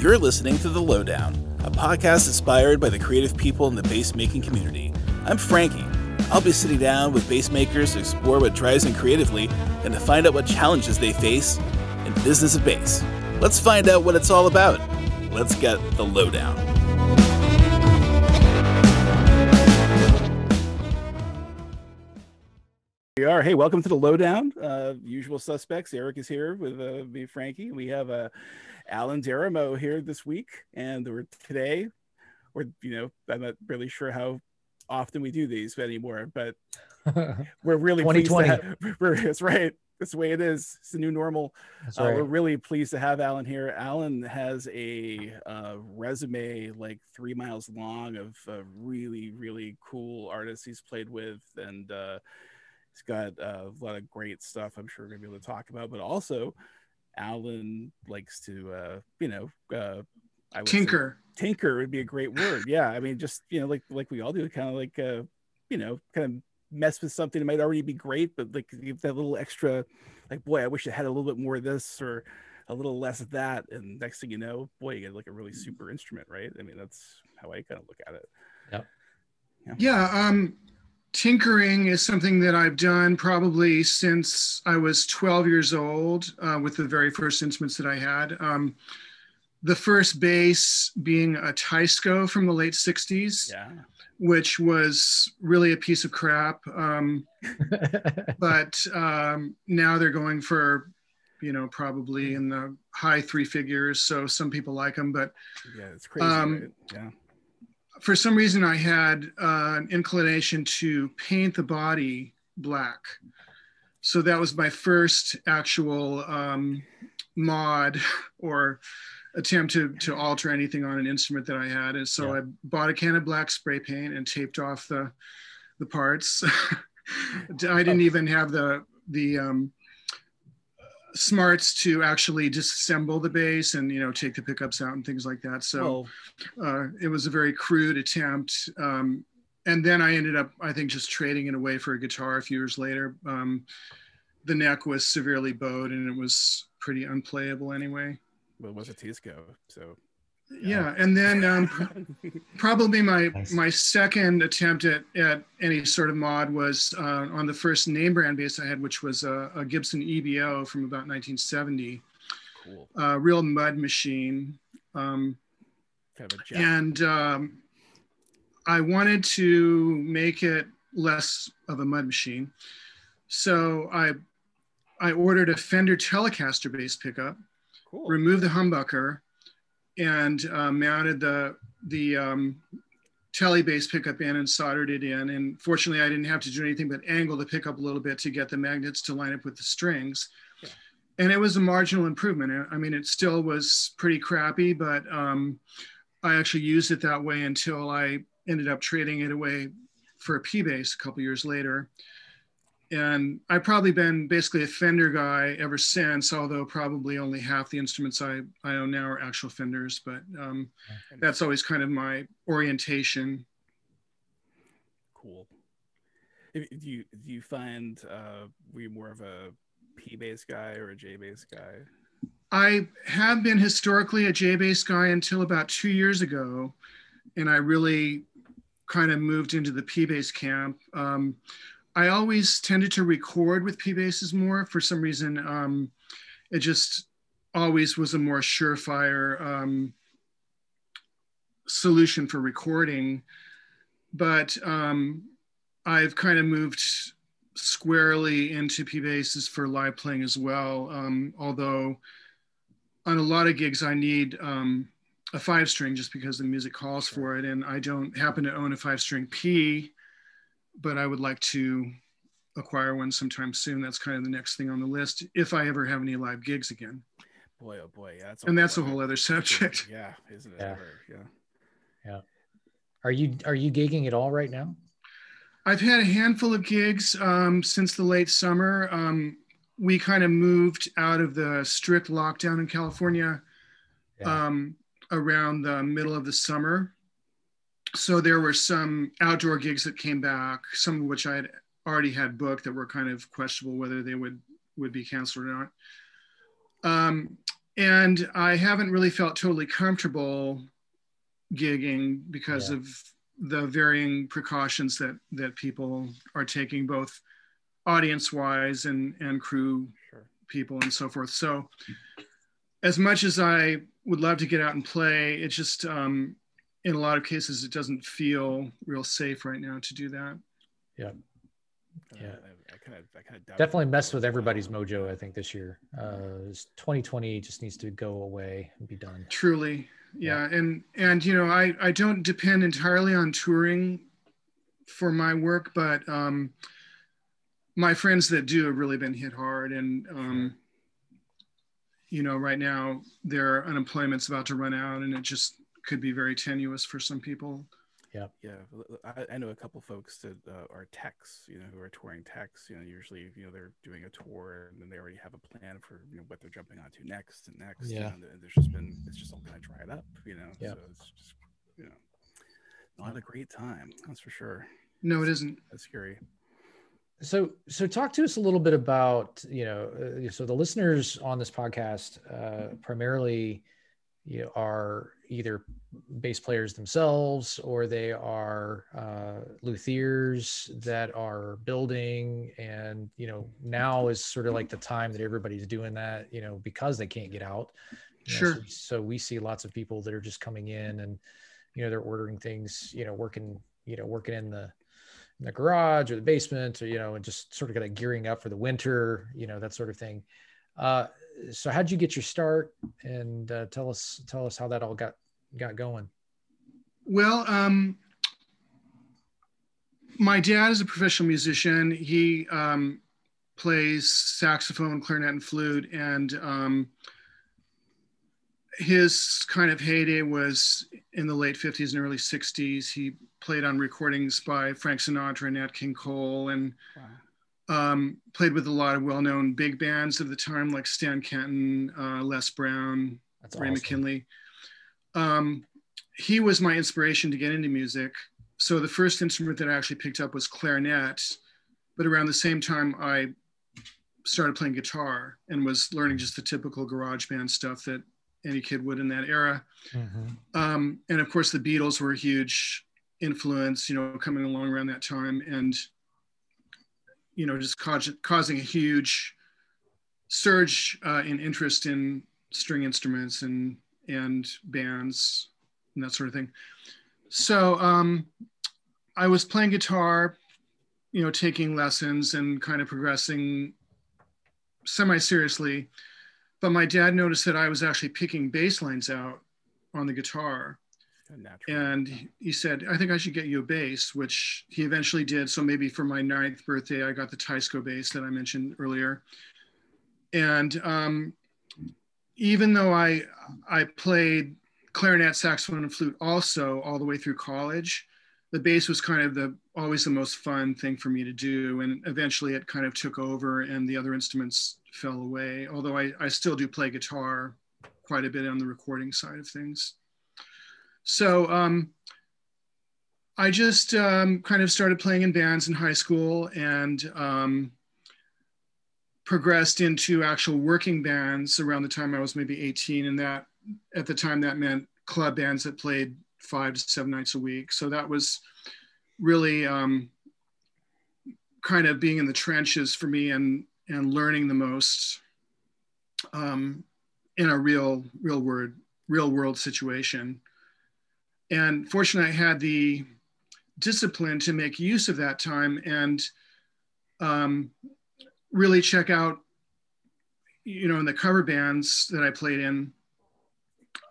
You're listening to The Lowdown, a podcast inspired by the creative people in the bass making community. I'm Frankie. I'll be sitting down with bass makers to explore what drives them creatively and to find out what challenges they face in business of bass. Let's find out what it's all about. Let's get The Lowdown. We are. Hey, welcome to the lowdown. Uh, usual suspects. Eric is here with uh, me, Frankie. We have uh, Alan Deremo here this week, and we're today. Or you know, I'm not really sure how often we do these anymore, but we're really 2020. Have, we're, that's right. That's the way it is. It's the new normal. Uh, right. we're really pleased to have Alan here. Alan has a uh, resume like three miles long of uh, really, really cool artists he's played with, and uh, He's got uh, a lot of great stuff I'm sure we're gonna be able to talk about, but also Alan likes to, uh, you know, uh, I would tinker. tinker would be a great word. Yeah, I mean, just you know, like like we all do, kind of like, uh, you know, kind of mess with something that might already be great, but like give that little extra, like, boy, I wish it had a little bit more of this or a little less of that, and next thing you know, boy, you get like a really super instrument, right? I mean, that's how I kind of look at it. Yep. Yeah. yeah um, tinkering is something that I've done probably since I was 12 years old uh, with the very first instruments that I had. Um, the first bass being a Teisco from the late 60s, yeah. which was really a piece of crap. Um, but um, now they're going for, you know, probably in the high three figures. So some people like them, but yeah, it's crazy. Um, right? Yeah for some reason, I had uh, an inclination to paint the body black. So that was my first actual um, mod or attempt to, to alter anything on an instrument that I had. And so yeah. I bought a can of black spray paint and taped off the, the parts. I didn't even have the, the um, smarts to actually disassemble the bass and you know take the pickups out and things like that. So uh, it was a very crude attempt um, and then i ended up i think just trading it away for a guitar a few years later. Um, the neck was severely bowed and it was pretty unplayable anyway. Well, it was a Teisco so yeah. And then um, probably my nice. my second attempt at, at any sort of mod was uh, on the first name brand bass i had which was a, a gibson ebo from about 1970 cool. Uh, real mud machine. Um, kind of and um, i wanted to make it less of a mud machine. So i i ordered a fender telecaster bass pickup cool. removed the humbucker and uh, mounted the the um, telly bass pickup in and soldered it in. And fortunately, I didn't have to do anything but angle the pickup a little bit to get the magnets to line up with the strings. Yeah. And it was a marginal improvement. I mean, it still was pretty crappy, but um, I actually used it that way until I ended up trading it away for a P bass a couple years later and I've probably been basically a Fender guy ever since, although probably only half the instruments I, I own now are actual Fenders, but um, that's always kind of my orientation. Cool. Do you, do you find uh, were you more of a P bass guy or a J bass guy? I have been historically a J bass guy until about two years ago, and I really kind of moved into the P bass camp. Um, I always tended to record with P basses more for some reason. Um, it just always was a more surefire um, solution for recording. But um, I've kind of moved squarely into P basses for live playing as well. Um, although on a lot of gigs, I need um, a five string just because the music calls for it. And I don't happen to own a five string P but I would like to acquire one sometime soon. That's kind of the next thing on the list if I ever have any live gigs again. Boy, oh boy, yeah. That's and that's a whole other subject. Yeah, isn't it? Yeah. Ever? Yeah. Yeah. Are you are you gigging at all right now? I've had a handful of gigs um, since the late summer. Um, we kind of moved out of the strict lockdown in California yeah. um, around the middle of the summer so there were some outdoor gigs that came back, some of which I had already had booked that were kind of questionable whether they would would be canceled or not. Um, and I haven't really felt totally comfortable gigging because yeah. of the varying precautions that that people are taking, both audience wise and and crew sure. people and so forth. So, as much as I would love to get out and play, it just um, in a lot of cases it doesn't feel real safe right now to do that. Yeah. Yeah. I, I kind of, I kind of definitely messed with everybody's mojo. I think this year, uh, 2020 just needs to go away and be done. Truly, yeah. yeah. And and you know, I I don't depend entirely on touring for my work, but um, my friends that do have really been hit hard, and um, you know, right now their unemployment's about to run out, and it just could be very tenuous for some people. Yeah, yeah. I, I know a couple folks that uh, are techs, you know, who are touring techs. You know, usually, you know, they're doing a tour and then they already have a plan for you know what they're jumping onto next and next. Yeah, and there's just been it's just all kind of dried up, you know. Yeah. So it's just you know not a great time, that's for sure. No, it isn't. That's scary. So, so talk to us a little bit about you know, uh, so the listeners on this podcast uh, primarily you know, are either bass players themselves or they are uh, luthiers that are building. And you know now is sort of like the time that everybody's doing that you know because they can't get out. Sure. so, so, we see lots of people that are just coming in and you know they're ordering things you know working you know working in the in the garage or the basement or you know and just sort of kind of gearing up for the winter you know that sort of thing uh, so how'd you get your start? And uh, tell us tell us how that all got got going. Well um, my dad is a professional musician. He um, plays saxophone clarinet and flute. And um, his kind of heyday was in the late 50s and early 60s he played on recordings by frank sinatra and nat king cole and wow um, played with a lot of well-known big bands of the time, like Stan Kenton, uh, Les Brown, That's Ray awesome. McKinley. Um, he was my inspiration to get into music. So the first instrument that I actually picked up was clarinet, but around the same time I started playing guitar and was learning just the typical garage band stuff that any kid would in that era. Mm-hmm. Um, and of course, the Beatles were a huge influence, you know, coming along around that time. And you know, just cause, causing a huge surge uh, in interest in string instruments and and bands and that sort of thing. So um, I was playing guitar, you know, taking lessons and kind of progressing semi-seriously. But my dad noticed that I was actually picking bass lines out on the guitar and he said, I think I should get you a bass, which he eventually did. So maybe for my ninth birthday, I got the Teisco bass that I mentioned earlier. And um, even though I, I played clarinet, saxophone, and flute also all the way through college, the bass was kind of the always the most fun thing for me to do. And eventually it kind of took over and the other instruments fell away. Although I, I still do play guitar quite a bit on the recording side of things. So um, I just um, kind of started playing in bands in high school and um, progressed into actual working bands around the time I was maybe 18. And that at the time that meant club bands that played five to seven nights a week. So that was really um, kind of being in the trenches for me and and learning the most um, in a real real word real world situation and fortunately, I had the discipline to make use of that time and um, really check out, you know, in the cover bands that I played in,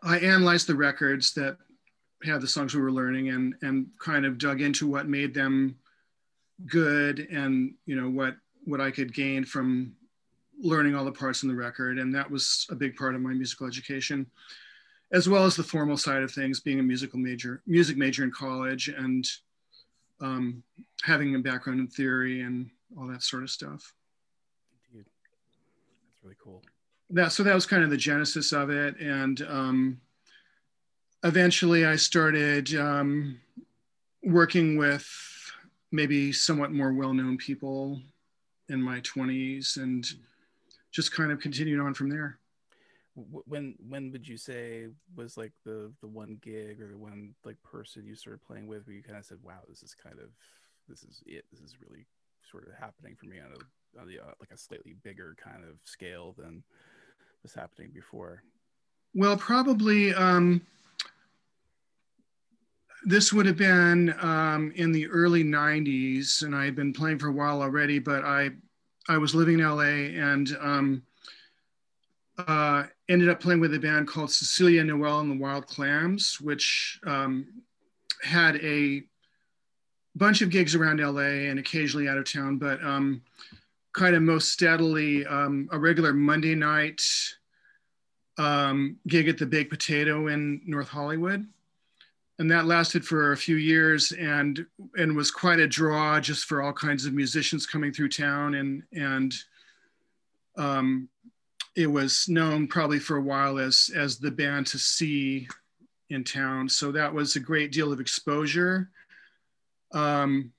I analyzed the records that had the songs we were learning and and kind of dug into what made them good and you know what what I could gain from learning all the parts in the record. And that was a big part of my musical education as well as the formal side of things, being a musical major, music major in college, and um, having a background in theory and all that sort of stuff. Indeed, that's really cool. That so that was kind of the genesis of it, and um, eventually I started um, working with maybe somewhat more well-known people in my 20s, and just kind of continued on from there when when would you say was like the the one gig or the one like person you started playing with where you kind of said wow this is kind of this is it. This is really sort of happening for me on a on the uh, like a slightly bigger kind of scale than was happening before well probably um this would have been um, in the early 90s and i had been playing for a while already but i i was living in la and um, uh, ended up playing with a band called Cecilia Noel and the Wild Clams, which um, had a bunch of gigs around LA and occasionally out of town, but um, kind of most steadily um, a regular Monday night um, gig at the Baked Potato in North Hollywood. And that lasted for a few years and and was quite a draw just for all kinds of musicians coming through town and and um, it was known probably for a while as as the band to see in town. So that was a great deal of exposure. Um,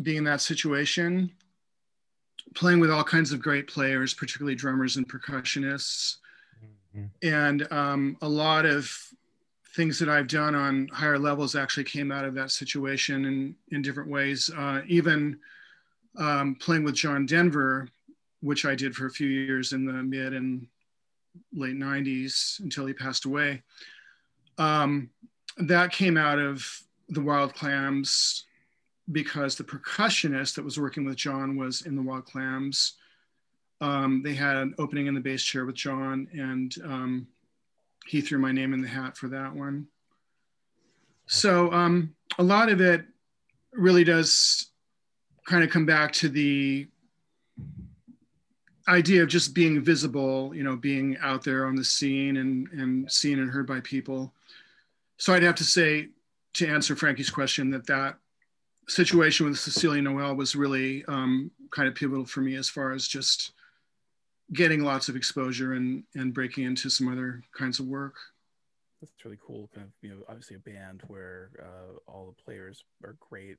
being in that situation, playing with all kinds of great players, particularly drummers and percussionists, mm-hmm. and um, a lot of things that I've done on higher levels actually came out of that situation in in different ways. Uh, even um, playing with John Denver which I did for a few years in the mid and late 90s until he passed away. Um, that came out of the Wild Clams because the percussionist that was working with John was in the Wild Clams. Um, they had an opening in the bass chair with John, and um, he threw my name in the hat for that one. So um, a lot of it really does kind of come back to the idea of just being visible, you know, being out there on the scene and, and seen and heard by people. So I'd have to say, to answer Frankie's question, that that situation with Cecilia Noel was really um, kind of pivotal for me as far as just getting lots of exposure and, and breaking into some other kinds of work. That's really cool. Kind of, you know, obviously a band where uh, all the players are great.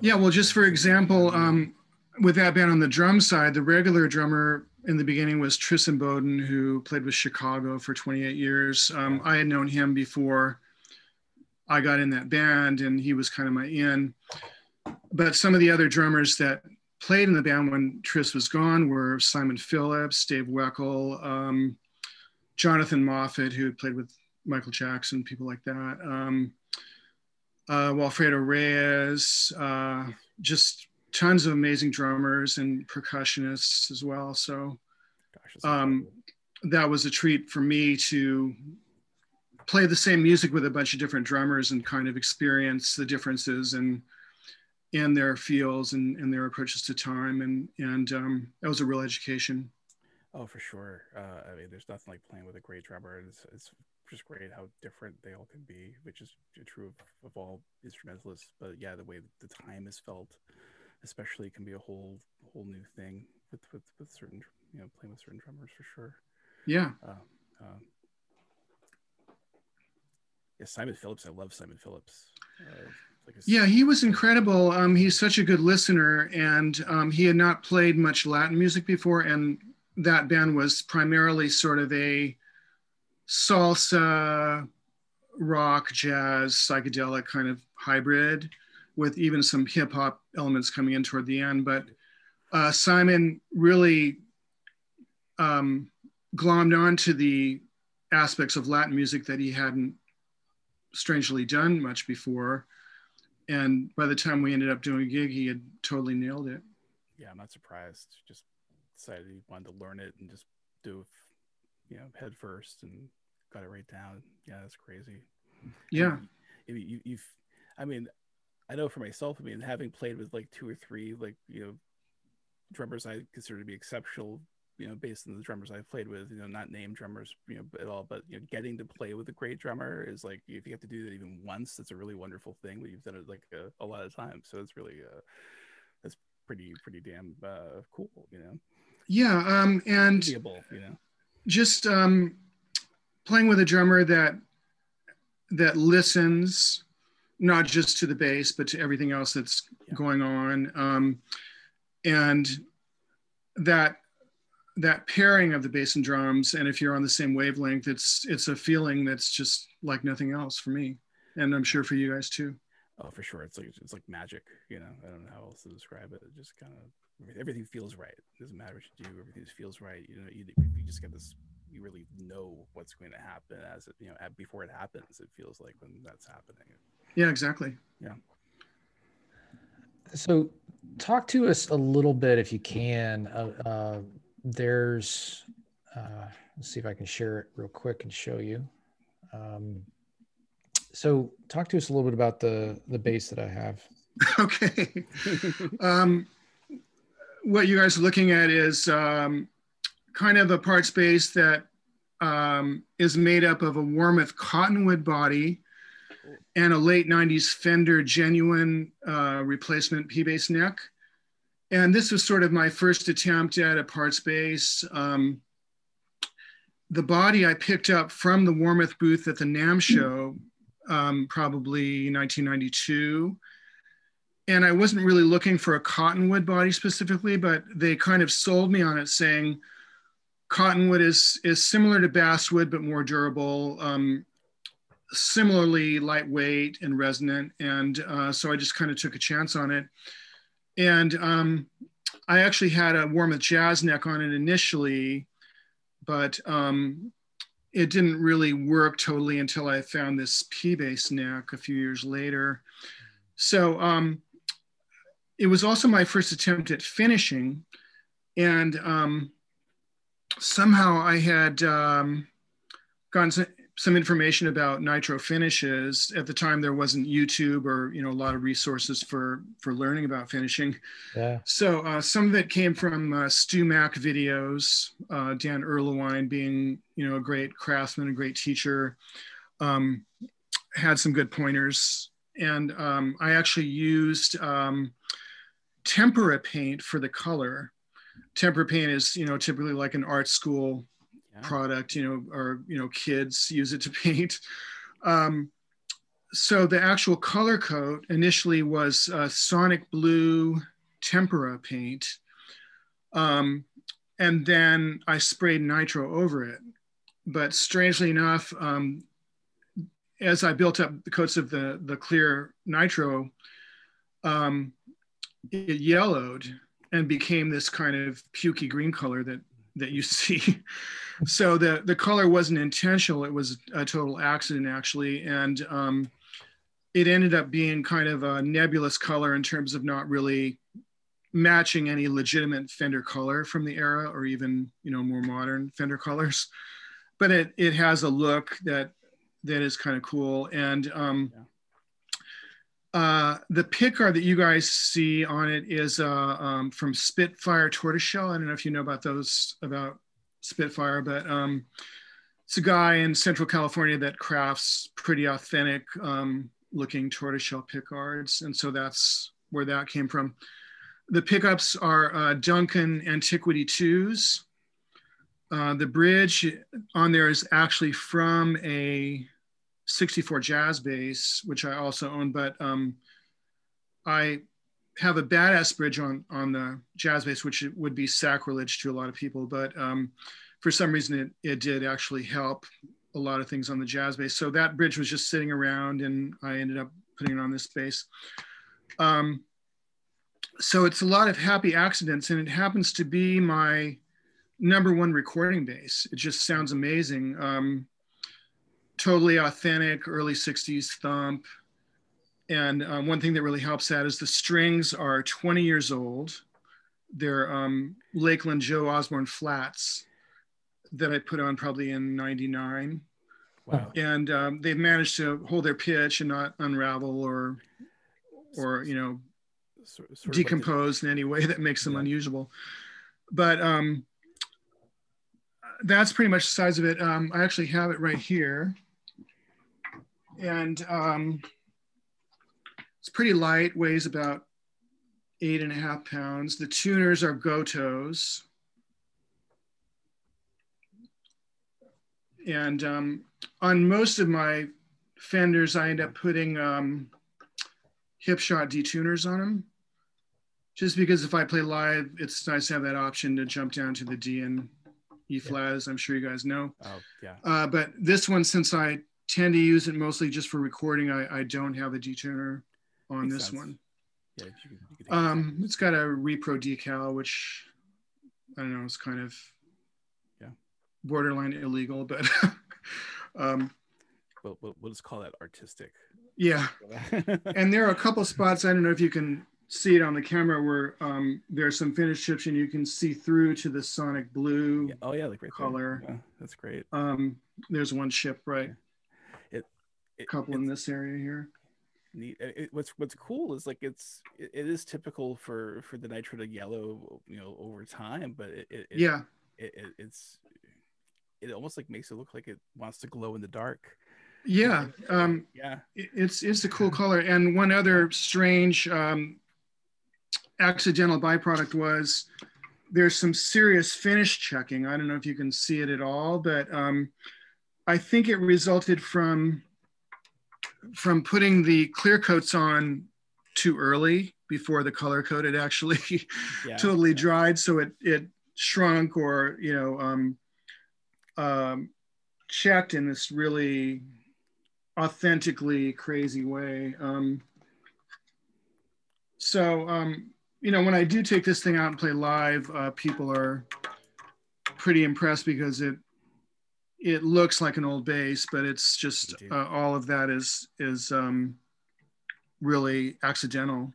yeah, well, just for example, um, with that band on the drum side, the regular drummer in the beginning was Tris Imboden, who played with Chicago for 28 years. Um, I had known him before I got in that band, and he was kind of my in. But some of the other drummers that played in the band when Tris was gone were Simon Phillips, Dave Weckl, um, Jonathan Moffett, who had played with Michael Jackson, people like that. Um, uh, Walfredo Reyes, uh, just tons of amazing drummers and percussionists as well. So Gosh, um, that was a treat for me to play the same music with a bunch of different drummers and kind of experience the differences and in their feels and, and their approaches to time. And and um, that was a real education. Oh for sure. Uh, i mean there's nothing like playing with a great drummer. It's, it's just great how different they all can be which is true of, of all instrumentalists. But yeah the way the time is felt especially can be a whole whole new thing with with, with certain you know playing with certain drummers for sure. Yeah. Uh, uh, yeah, Simon Phillips. I love Simon Phillips. Uh, like yeah, he was incredible. Um, he's such a good listener, and um, he had not played much Latin music before, and that band was primarily sort of a salsa, rock, jazz, psychedelic kind of hybrid with even some hip hop elements coming in toward the end. But uh, Simon really um, glommed onto the aspects of Latin music that he hadn't strangely done much before. And by the time we ended up doing a gig, he had totally nailed it. Yeah, I'm not surprised. Just decided he wanted to learn it and just do it, you know, head first and got it right down. Yeah, that's crazy. Yeah. you, you've, I mean, I know for myself, I mean, having played with like two or three, like, you know, drummers I consider to be exceptional, you know, based on the drummers I've played with, you know, not named drummers, you know, at all, but, you know, getting to play with a great drummer is like, if you have to do that even once, that's a really wonderful thing, but you've done it like a, a lot of times. So it's really, uh, that's pretty, pretty damn uh, cool, you know? Yeah. Um, and, you know, just um, playing with a drummer that, that listens not just to the bass, but to everything else that's yeah. going on. Um, and that that pairing of the bass and drums, and if you're on the same wavelength, it's it's a feeling that's just like nothing else for me, and I'm sure for you guys too. Oh, for sure, it's like it's like magic. You know, I don't know how else to describe it. It just kind of everything feels right. It doesn't matter what you do, everything feels right. You know, you, you just get this. You really know what's going to happen as it, you know, before it happens. It feels like when that's happening. Yeah, exactly. Yeah. So, talk to us a little bit, if you can. Uh, uh, there's, uh, let's see if I can share it real quick and show you. Um, so, talk to us a little bit about the the bass that I have. Okay. um, what you guys are looking at is um, kind of a part space that um, is made up of a Warmoth cottonwood body and a late 90s Fender genuine uh, replacement P-bass neck. And this was sort of my first attempt at a parts bass. Um, the body I picked up from the Warmoth booth at the NAMM show, um, probably 1992. And I wasn't really looking for a cottonwood body specifically, but they kind of sold me on it saying, cottonwood is, is similar to basswood, but more durable. Um, similarly lightweight and resonant. And uh, so I just kind of took a chance on it. And um, I actually had a Warmoth jazz neck on it initially, but um, it didn't really work totally until I found this P-bass neck a few years later. So um, it was also my first attempt at finishing. And um, somehow I had um, gotten some information about nitro finishes. At the time there wasn't youtube or you know a lot of resources for for learning about finishing. Yeah. So uh, some of it came from uh, StewMac videos uh, dan erlewine being you know a great craftsman a great teacher um, had some good pointers. And um, i actually used um, tempera paint for the color. Tempera paint is you know typically like an art school yeah. product, you know, or you know, kids use it to paint. Um, so the actual color coat initially was uh, Sonic Blue Tempera paint, um, and then I sprayed nitro over it. But strangely enough, um, as I built up the coats of the the clear nitro, um, it yellowed and became this kind of pukey green color that that you see. so the the color wasn't intentional; it was a total accident actually, and um, it ended up being kind of a nebulous color in terms of not really matching any legitimate Fender color from the era, or even you know more modern Fender colors. But it it has a look that that is kind of cool, and um, yeah. Uh, the pickguard that you guys see on it is uh, um, from Spitfire Tortoiseshell. I don't know if you know about those about Spitfire, but um, it's a guy in Central California that crafts pretty authentic um, looking tortoiseshell pickguards, and so that's where that came from. The pickups are uh, Duncan Antiquity twos. Uh, the bridge on there is actually from a 64 jazz bass, which I also own, but um, I have a badass bridge on on the jazz bass, which would be sacrilege to a lot of people, but um, for some reason it, it did actually help a lot of things on the jazz bass. So that bridge was just sitting around and I ended up putting it on this bass. Um, so it's a lot of happy accidents and it happens to be my number one recording bass. It just sounds amazing. Um, totally authentic early 60s thump. And um, one thing that really helps that is the strings are 20 years old. They're um, Lakland Joe Osborn flats that I put on probably in 99. Wow. And um, they've managed to hold their pitch and not unravel or, or, you know, sort, decompose like in any way that makes them yeah. unusable. But um, that's pretty much the size of it. Um, I actually have it right here. And um, it's pretty light, weighs about eight and a half pounds. The tuners are Gotohs. And um, on most of my fenders, I end up putting um, Hipshot detuners on them. just because if I play live, it's nice to have that option to jump down to the D and E flat, as I'm sure you guys know. Oh yeah. Uh, but this one, since I tend to use it mostly just for recording, I, I don't have a detuner on Makes this sense. one. Yeah, you you Um, it's got a repro decal, which I don't know, it's kind of Yeah. borderline illegal, but um, We'll, we'll, we'll just call that artistic. yeah. And there are a couple spots, I don't know if you can see it on the camera, where um, there's some finished chips and you can see through to the sonic blue. Yeah, Oh yeah, right. Color. Yeah, that's great. Um, there's one chip, right? It, A couple in this area here. neat. It, what's what's cool is like it's it, it is typical for for the nitro to yellow, you know, over time, but it, Yeah. it, it, it's it almost like makes it look like it wants to glow in the dark. Yeah. Um, Yeah. it's it's a cool color. And one other strange um, accidental byproduct was there's some serious finish checking. I don't know if you can see it at all, but um, I think it resulted from from putting the clear coats on too early before the color coat had actually Yeah. totally yeah. dried, so it it shrunk or you know um, um, checked in this really authentically crazy way. Um, so um, you know, when I do take this thing out and play live, uh, people are pretty impressed because it it looks like an old bass, but it's just uh, all of that is is um, really accidental.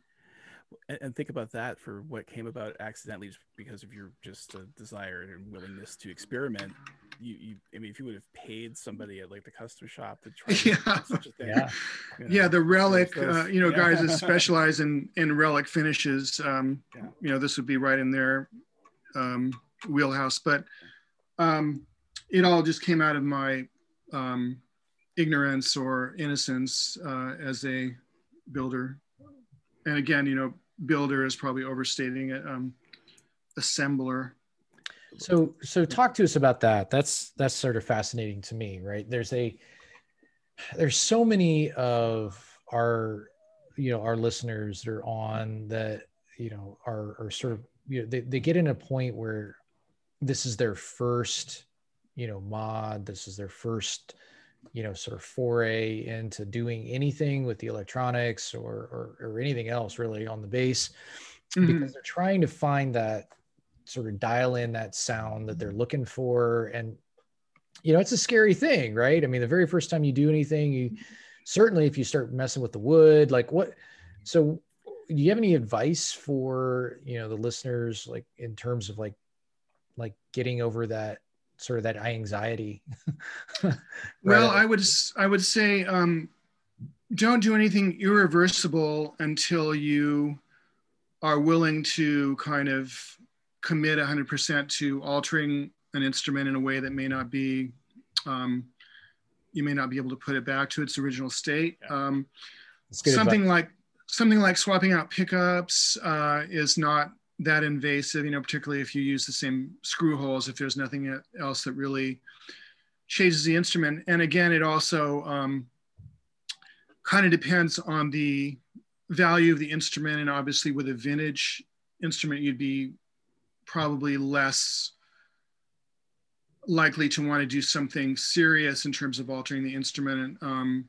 and, and think about that for what came about accidentally just because of your just uh, desire and willingness to experiment you, you i mean if you would have paid somebody at like the custom shop to try Yeah. do such a thing Yeah. you know, yeah the relic uh, you know yeah. guys that specialize in in relic finishes um Yeah. you know this would be right in their um wheelhouse but um it all just came out of my um ignorance or innocence uh as a builder and again you know builder is probably overstating it um assembler So so talk to us about that. That's that's sort of fascinating to me, right? There's a there's so many of our you know our listeners that are on that you know are are sort of you know they, they get in a point where this is their first you know mod. This is their first you know sort of foray into doing anything with the electronics or or, or anything else really on the bass Mhm. because they're trying to find that sort of dial in that sound that they're looking for. And you know it's a scary thing right? I mean the very first time you do anything you certainly if you start messing with the wood like what so do you have any advice for you know the listeners like in terms of like like getting over that sort of that anxiety Well, I would s- I would say um, don't do anything irreversible until you are willing to kind of commit 100% to altering an instrument in a way that may not be um, you may not be able to put it back to its original state. Um, something advice. like something like swapping out pickups uh, is not that invasive you know particularly if you use the same screw holes if there's nothing else that really changes the instrument. And again it also um, kind of depends on the value of the instrument. And obviously with a vintage instrument you'd be probably less likely to want to do something serious in terms of altering the instrument. Um,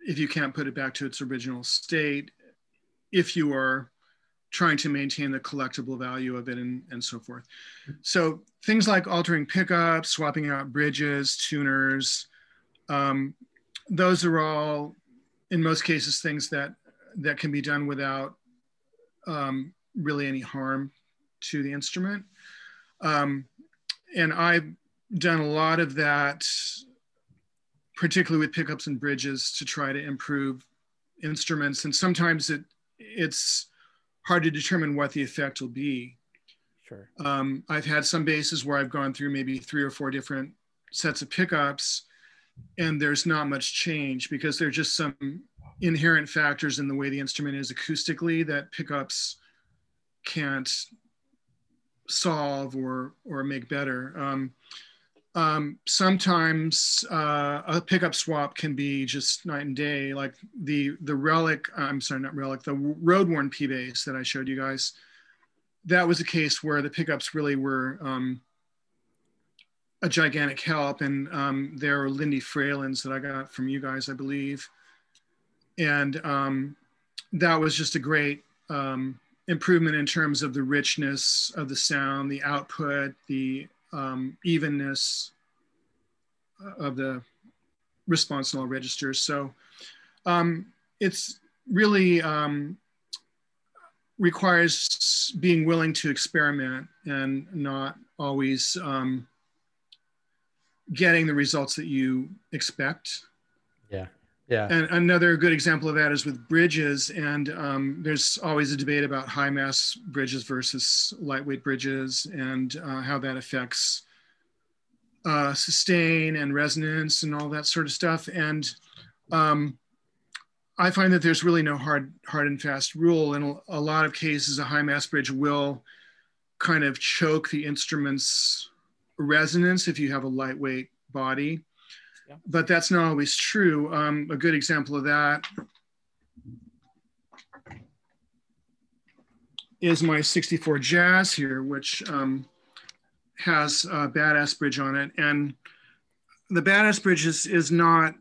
if you can't put it back to its original state, if you are trying to maintain the collectible value of it and, and so forth. So things like altering pickups, swapping out bridges, tuners, um, those are all, in most cases, things that, that can be done without um, really any harm to the instrument. Um, and I've done a lot of that particularly with pickups and bridges to try to improve instruments and sometimes it it's hard to determine what the effect will be. Sure. Um, i've had some bases where i've gone through maybe three or four different sets of pickups and there's not much change because there are just some inherent factors in the way the instrument is acoustically that pickups can't solve or or make better. Um, um, sometimes uh, a pickup swap can be just night and day. Like the the relic, I'm sorry, not relic, the road worn P bass that I showed you guys. That was a case where the pickups really were um, a gigantic help, and um, there are Lindy Fralins that I got from you guys, I believe, and um, that was just a great um, improvement in terms of the richness of the sound, the output, the um, evenness of the response in all registers. So um, it's really um, requires being willing to experiment and not always um, getting the results that you expect. Yeah. And another good example of that is with bridges. And um, there's always a debate about high mass bridges versus lightweight bridges and uh, how that affects uh, sustain and resonance and all that sort of stuff. And um, I find that there's really no hard, hard and fast rule. In a lot of cases, a high mass bridge will kind of choke the instrument's resonance if you have a lightweight body but that's not always true. Um, a good example of that is my 64 Jazz here, which um, has a badass bridge on it. And the badass bridge is, is not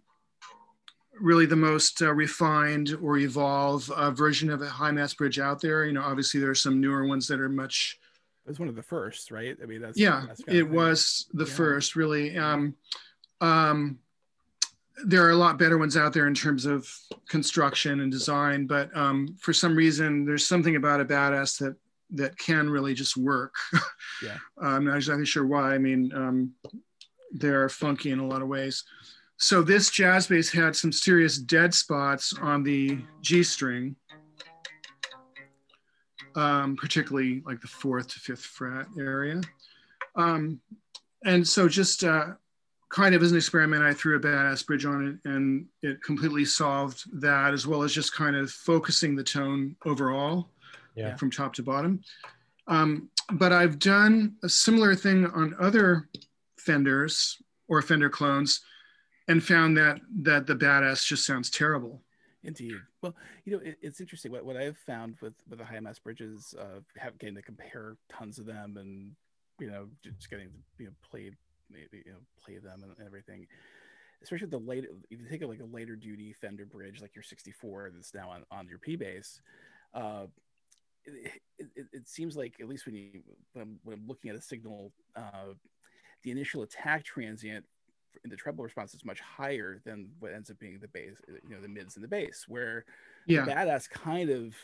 really the most uh, refined or evolved uh, version of a high mass bridge out there. You know, obviously there are some newer ones that are much. It was one of the first, right? I mean, that's yeah, that's it was the yeah. first really. Um, um, there are a lot better ones out there in terms of construction and design, but um, for some reason, there's something about a badass that that can really just work. Yeah, I'm not exactly sure why. I mean, um, they're funky in a lot of ways. So this jazz bass had some serious dead spots on the G string, um, particularly like the fourth to fifth fret area. Um, and so just uh, kind of as an experiment, I threw a badass bridge on it and it completely solved that as well as just kind of focusing the tone overall yeah. from top to bottom. Um, but I've done a similar thing on other Fenders or Fender clones and found that that the badass just sounds terrible. Indeed. Well, you know, it, it's interesting. What, what I've found with with the high mass bridges, uh, have getting to compare tons of them, and you know, just getting to you know played maybe you know play them and everything. Especially the late if you think of like a later duty fender bridge like your 64 that's now on, on your p bass uh, it, it, it, seems like at least when you when I'm, when I'm looking at a signal uh, the initial attack transient in the treble response is much higher than what ends up being the bass you know the mids and the bass where yeah. badass kind of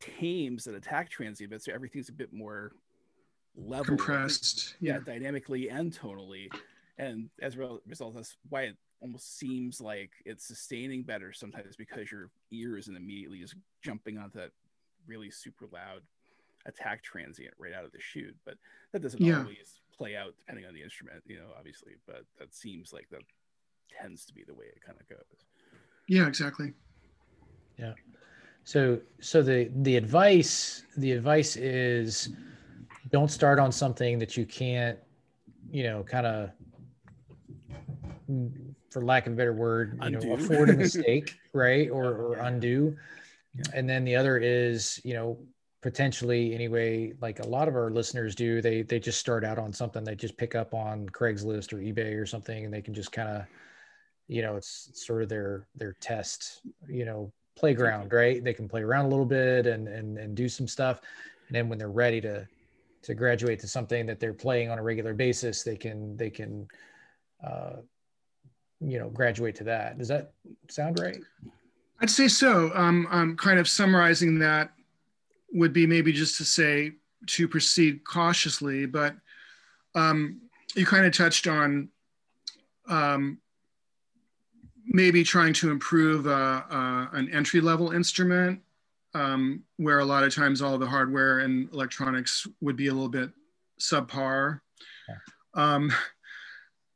tames an attack transient but so everything's a bit more level compressed yeah, yeah, dynamically and tonally. And as a result that's why it almost seems like it's sustaining better sometimes because your ear isn't immediately just jumping onto that really super loud attack transient right out of the chute. But that doesn't yeah. always play out depending on the instrument you know obviously but that seems like that tends to be the way it kind of goes. Yeah exactly. Yeah. So so the the advice the advice is don't start on something that you can't, you know, kind of, for lack of a better word, you undo. know, afford a mistake, right? Or, or undo. Yeah. And then the other is, you know, potentially anyway, like a lot of our listeners do, they they just start out on something they just pick up on Craigslist or eBay or something, and they can just kind of, you know, it's sort of their their test, you know, playground, right? They can play around a little bit and and and do some stuff. And then when they're ready to to graduate to something that they're playing on a regular basis, they can they can uh, you know graduate to that. Does that sound right? I'd say so. Um, I'm kind of summarizing that would be maybe just to say to proceed cautiously, but um, you kind of touched on um, maybe trying to improve uh, uh, an entry level instrument um, where a lot of times all the hardware and electronics would be a little bit subpar. Yeah. Um,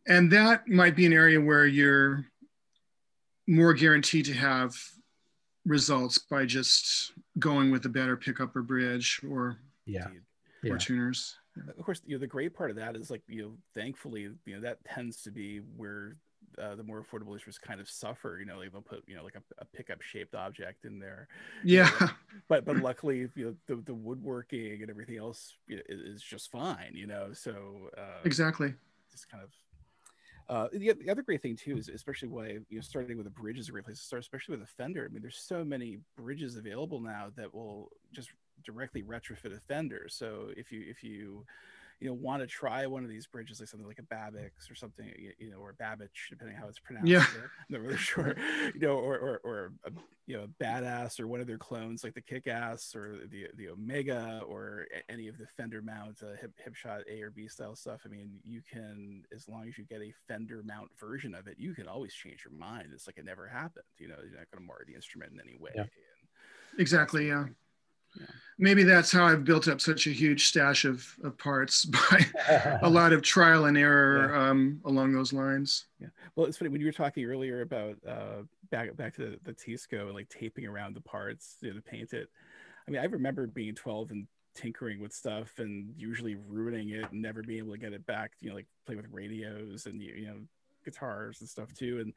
and that might be an area where you're more guaranteed to have results by just going with a better pickup or bridge or yeah, or tuners. of course, you know, the great part of that is like, you know, thankfully, you know, that tends to be where uh, the more affordable issues kind of suffer. You know, like they'll put you know like a, a pickup shaped object in there. Yeah. You know? But but luckily, you know, the the woodworking and everything else is, is just fine. You know, so uh, exactly. Just kind of. Uh, the, the other great thing too is especially why you know starting with a bridge is a great place to start, especially with a fender. I mean, there's so many bridges available now that will just directly retrofit a fender. So if you if you you know want to try one of these bridges like something like a Babicz or something you know or Babbage depending how it's pronounced yeah I'm not really sure you know or or, or a, you know a badass or one of their clones like the kick-ass or the the omega or any of the fender mount uh, hip, hipshot a or b style stuff. I mean you can as long as you get a fender mount version of it you can always change your mind. It's like it never happened you know you're not going to mar the instrument in any way. Yeah. exactly yeah yeah. Maybe that's how I've built up such a huge stash of, of parts by a lot of trial and error yeah. um, along those lines. Yeah. Well, it's funny when you were talking earlier about uh, back back to the, the Teisco, like taping around the parts you know, to paint it. I mean, I remember being 12 and tinkering with stuff and usually ruining it and never being able to get it back. You know, like playing with radios and you know guitars and stuff too. And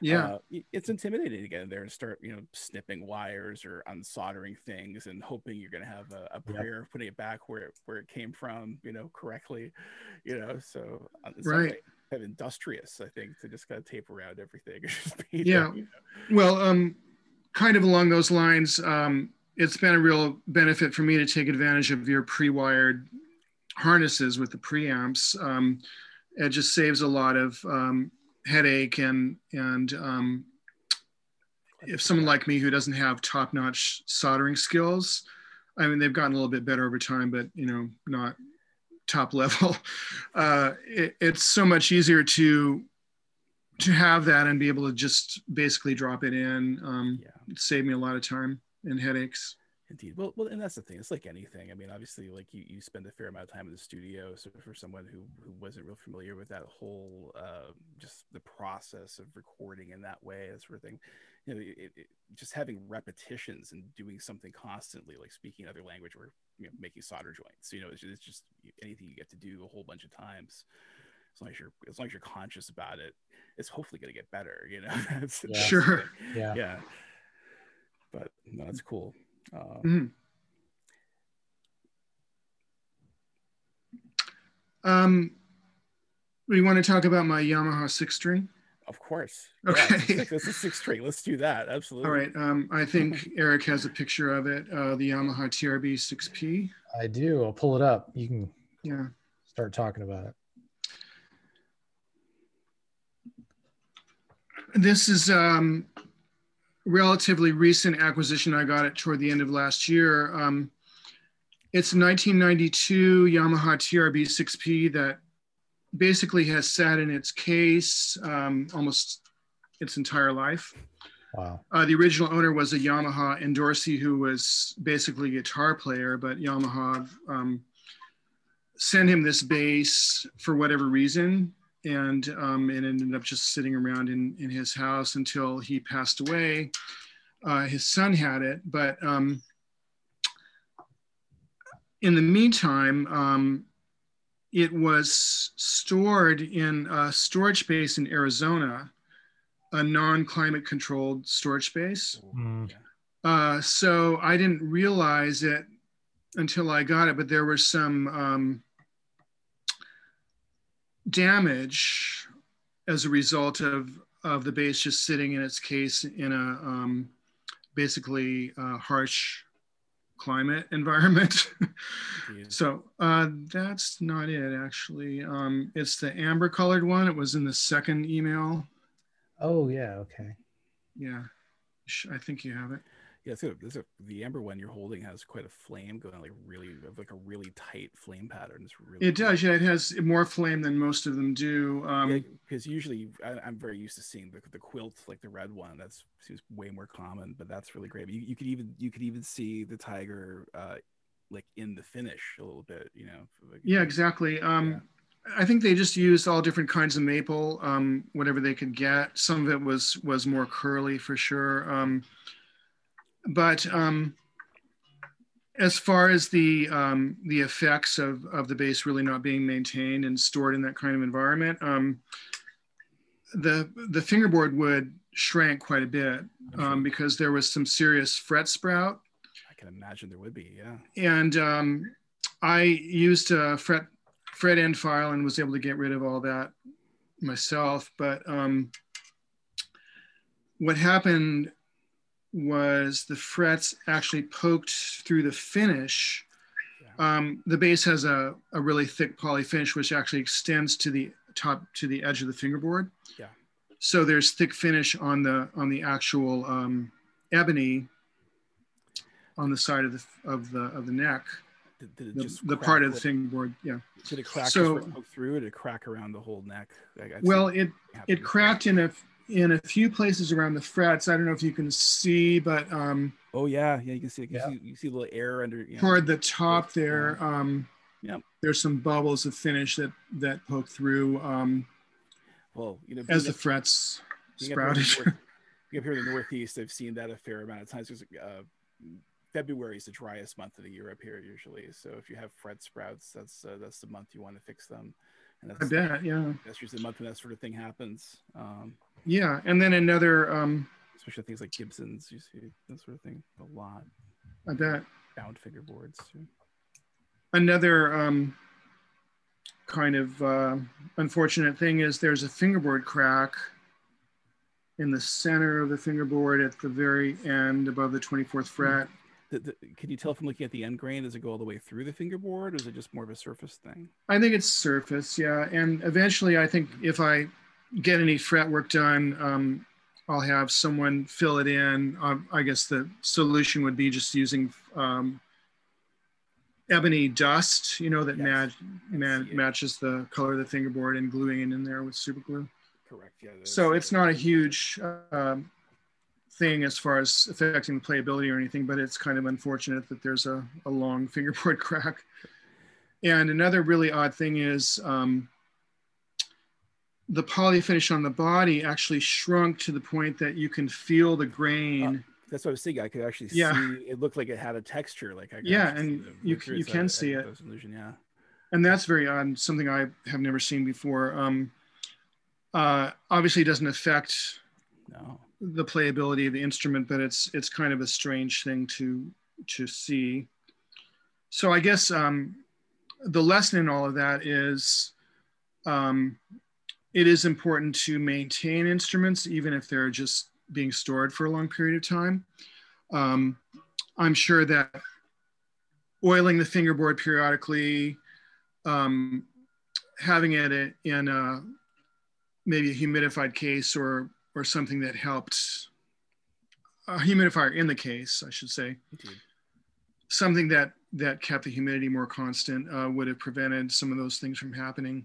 yeah uh, it's intimidating to get in there and start you know snipping wires or unsoldering things and hoping you're going to have a, a prayer of putting it back where it where it came from you know correctly you know so uh, right kind of industrious i think to just kind of tape around everything yeah you know? well um kind of along those lines um it's been a real benefit for me to take advantage of your pre-wired harnesses with the preamps um, it just saves a lot of um, headache and and um, if someone like me who doesn't have top-notch soldering skills i mean they've gotten a little bit better over time but you know not top level. Uh, it, it's so much easier to to have that and be able to just basically drop it in. Um, yeah. save me a lot of time and headaches Indeed. Well, well, and that's the thing. It's like anything. I mean, obviously, like you, you spend a fair amount of time in the studio. So for someone who, who wasn't real familiar with that whole, uh, just the process of recording in that way, that sort of thing, you know, it, it, just having repetitions and doing something constantly, like speaking another language or you know, making solder joints. You know, it's, it's just anything you get to do a whole bunch of times. As long as you're, as long as you're conscious about it, it's hopefully going to get better. You know, yeah. sure, yeah, yeah. But no, that's cool. Uh, mm-hmm. Um, we want to talk about my Yamaha six string. Of course. Okay. Yeah, this is six string. Let's do that. Absolutely. All right. Um, I think Eric has a picture of it. Uh, the Yamaha TRB 6P. I do. I'll pull it up. You can yeah start talking about it. This is um, relatively recent acquisition. I got it toward the end of last year. Um, it's a 1992 Yamaha TRB 6P that basically has sat in its case um, almost its entire life. Wow. Uh, the original owner was a Yamaha endorsee who was basically a guitar player, but Yamaha um, sent him this bass for whatever reason and um, it ended up just sitting around in, in his house until he passed away. Uh, his son had it, but um, in the meantime, um, it was stored in a storage space in Arizona, a non-climate controlled storage space. Mm. Uh, so I didn't realize it until I got it, but there was some um, damage as a result of, of the bass just sitting in its case in a um, basically uh, harsh climate environment. so uh, that's not it actually. Um, it's the amber colored one. It was in the second email. Oh yeah, okay. Yeah, I think you have it yeah, so this a, the amber one you're holding has quite a flame going, like really like a really tight flame pattern. It's really it cool. does. Yeah, it has more flame than most of them do. Um, because yeah, usually I, am very used to seeing the, the quilt, like the red one. That's seems way more common, but that's really great. But you, you could even you could even see the tiger uh, like in the finish a little bit. You know. Like, yeah, exactly. Um, yeah. I think they just used all different kinds of maple, um, whatever they could get. Some of it was was more curly for sure. Um, but um, as far as the um, the effects of of the bass really not being maintained and stored in that kind of environment, um, the the fingerboard would shrank quite a bit um, because there was some serious fret sprout. I can imagine there would be, yeah. And um, I used a fret fret end file and was able to get rid of all that myself. But um, what happened was the frets actually poked through the finish. Um, the bass has a, a really thick poly finish, which actually extends to the top to the edge of the fingerboard. Yeah. So there's thick finish on the on the actual um, ebony on the side of the of the of the neck. Did, did the, the part of the fingerboard, yeah. Did it crack so, through? Or did it crack around the whole neck? well, it it cracked in a in a few places around the frets. I don't know if you can see, but um, oh yeah, yeah, you can see it. You, yeah. see, you see a little air under you know, toward the top there. Um, yeah, there's some bubbles of finish that that poke through. Um, well, you know, as the frets sprouted. Up here in the Northeast, I've seen that a fair amount of times. Because uh, February is the driest month of the year up here usually. So if you have fret sprouts, that's uh, that's the month you want to fix them. And that's, I bet, yeah. That's usually the month when that sort of thing happens. Um, yeah, and then another, um, especially things like Gibsons, you see that sort of thing a lot. I bet. Bound fingerboards too. Another um, kind of uh, unfortunate thing is there's a fingerboard crack in the center of the fingerboard at the very end above the 24th fret. The, the, can you tell from looking at the end grain, does it go all the way through the fingerboard or is it just more of a surface thing? I think it's surface, yeah. And eventually, I think if I get any fret work done, um, I'll have someone fill it in. Um, I guess the solution would be just using um, ebony dust, you know, that yes. mat- matches the color of the fingerboard and gluing it in there with super glue. Correct. Yeah. So it's not a huge uh, thing as far as affecting the playability or anything, but it's kind of unfortunate that there's a, a long fingerboard crack. And another really odd thing is um, the poly finish on the body actually shrunk to the point that you can feel the grain. Uh, that's what I was thinking. I could actually yeah. see it looked like it had a texture. Like I yeah, and you you can see it. Illusion, yeah. And that's very odd. Something I have never seen before. Um, uh, obviously, doesn't affect no. The playability of the instrument, but it's it's kind of a strange thing to to see. So I guess um, the lesson in all of that is um, it is important to maintain instruments, even if they're just being stored for a long period of time. Um, I'm sure that oiling the fingerboard periodically, um, having it in a, maybe a humidified case or, or something that helped, a humidifier in the case, I should say, something that, that kept the humidity more constant uh, would have prevented some of those things from happening.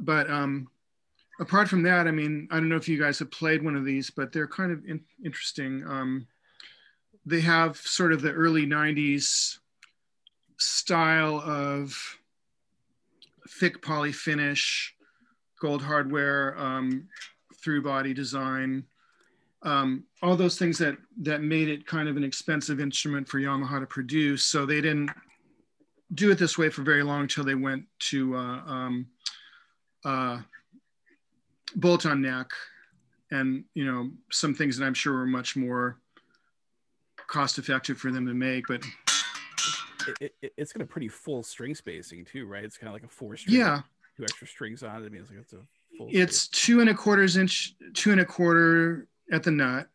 But um, apart from that, I mean, I don't know if you guys have played one of these, but they're kind of in, interesting. Um, they have sort of the early 90s style of thick poly finish, gold hardware, um, through body design, um, all those things that that made it kind of an expensive instrument for Yamaha to produce. So they didn't do it this way for very long until they went to uh, um, uh, bolt on neck and you know some things that i'm sure were much more cost effective for them to make but it, it, it's got a pretty full string spacing too right? It's kind of like a four string. Yeah. Two extra strings on it. I mean it's like it's a it's two and a quarters inch two and a quarter at the nut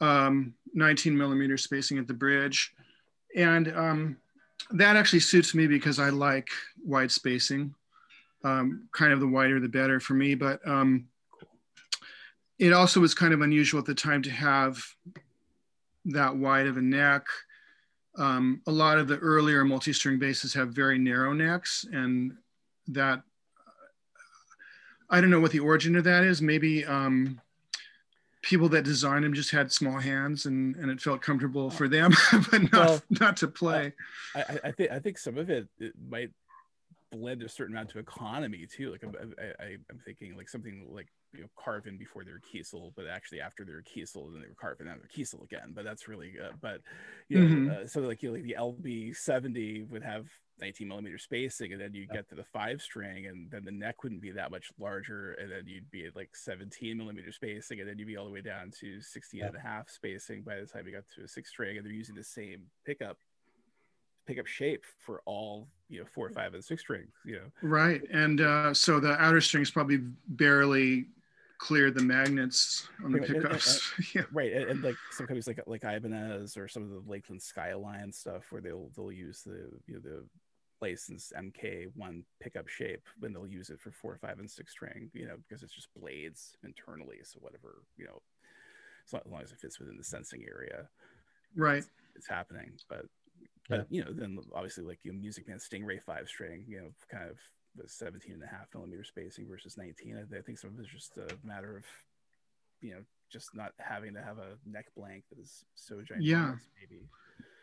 um 19 millimeter spacing at the bridge and um that actually suits me because i like wide spacing um, kind of the wider the better for me. But um, it also was kind of unusual at the time to have that wide of a neck. Um, a lot of the earlier multi-string basses have very narrow necks, and that I don't know what the origin of that is. Maybe um, people that designed them just had small hands, and, and it felt comfortable for them, but not well, not to play. I, I think I think some of it, it might blend a certain amount to economy too. Like I'm, I, am thinking like something like you know Carvin before their Kiesel, but actually after their Kiesel, then they were Carvin out their Kiesel again. But that's really good. But you know, mm-hmm. uh, so like you know, like the LB seventy would have 19 millimeter spacing, and then you get to the five string, and then the neck wouldn't be that much larger, and then you'd be at like 17 millimeter spacing, and then you'd be all the way down to 16 yeah. and a half spacing by the time you got to a six string, and they're using the same pickup pickup shape for all you know four, five, and six strings. You know, right, and uh, so the outer strings probably barely clear the magnets on the pickups. And, and, yeah. Right, and, and, like some companies like like Ibanez or some of the Lakland Skyline stuff, where they'll they'll use the you know the licensed MK1 pickup shape when they'll use it for four, five, and six string. You know, because it's just blades internally, so whatever you know, as long as it fits within the sensing area, right, it's, it's happening. But but you know, then obviously like you know, Music Man Stingray five string, you know, kind of the 17 and a half millimeter spacing versus 19. I, I think some of it's just a matter of, you know, just not having to have a neck blank that is so giant. Yeah. Maybe.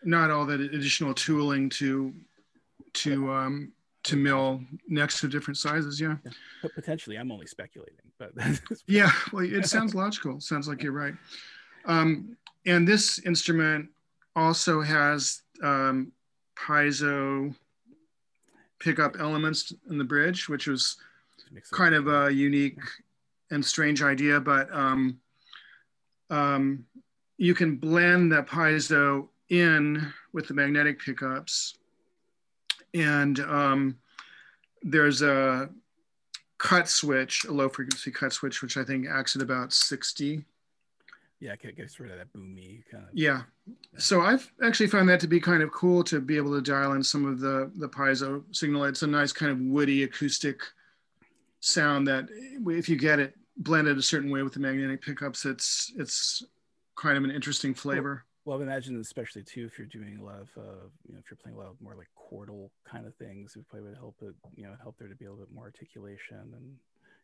Not all that additional tooling to, to, um, to mill necks of different sizes. Yeah. But potentially I'm only speculating, but yeah, well, it sounds logical. Sounds like you're right. Um, and this instrument also has um, piezo pickup elements in the bridge, which was kind of a unique and strange idea, but um, um, you can blend that piezo in with the magnetic pickups. And um, there's a cut switch, a low frequency cut switch, which I think acts at about 60 yeah, it gets rid of that boomy kind of. Yeah. So I've actually found that to be kind of cool to be able to dial in some of the the piezo signal. It's a nice kind of woody acoustic sound that if you get it blended a certain way with the magnetic pickups, it's it's kind of an interesting flavor. Well, well imagine especially too if you're doing a lot of uh, you know if you're playing a lot of more like chordal kind of things, it probably would help it you know help there to be a little bit more articulation and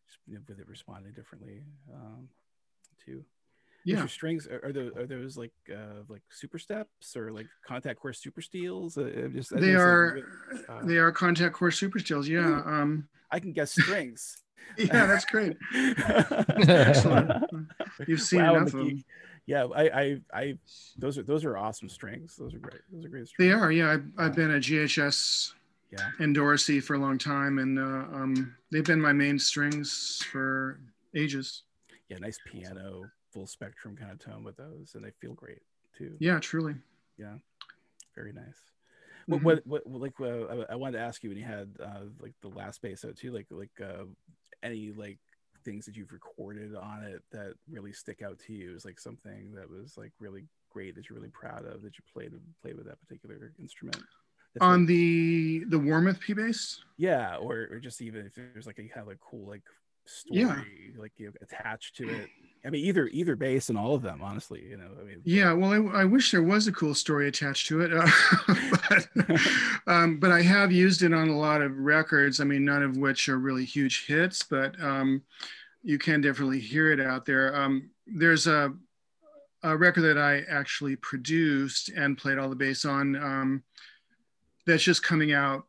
just you know, with it responding differently um, too. Yeah. strings are, are those are those like uh like super steps or like contact core super steels? Uh, just they are uh, they are contact core super steels yeah ooh, um. I can guess strings. Yeah that's great. Excellent. You've seen wow, enough of them yeah I, I i those are those are awesome strings those are great those are great strings. they are yeah i've, I've been a ghs yeah and dorsey for a long time and uh, um they've been my main strings for ages yeah nice piano full spectrum kind of tone with those, and they feel great too. Yeah, truly. Yeah, very nice. Mm-hmm. What, what, what, like, uh, I, wanted to ask you when you had uh, like the last bass out too, like, like uh, any like things that you've recorded on it that really stick out to you is like something that was like really great that you're really proud of that you played played with that particular instrument on like, the the Warmoth P bass yeah or, or just even if there's like a kind of like cool like story yeah. like you know, attached to it I mean, either either bass and all of them, honestly. You know, I mean. Yeah, well, I, I wish there was a cool story attached to it, uh, but, um, but I have used it on a lot of records. I mean, none of which are really huge hits, but um, you can definitely hear it out there. Um, there's a a record that I actually produced and played all the bass on. Um, that's just coming out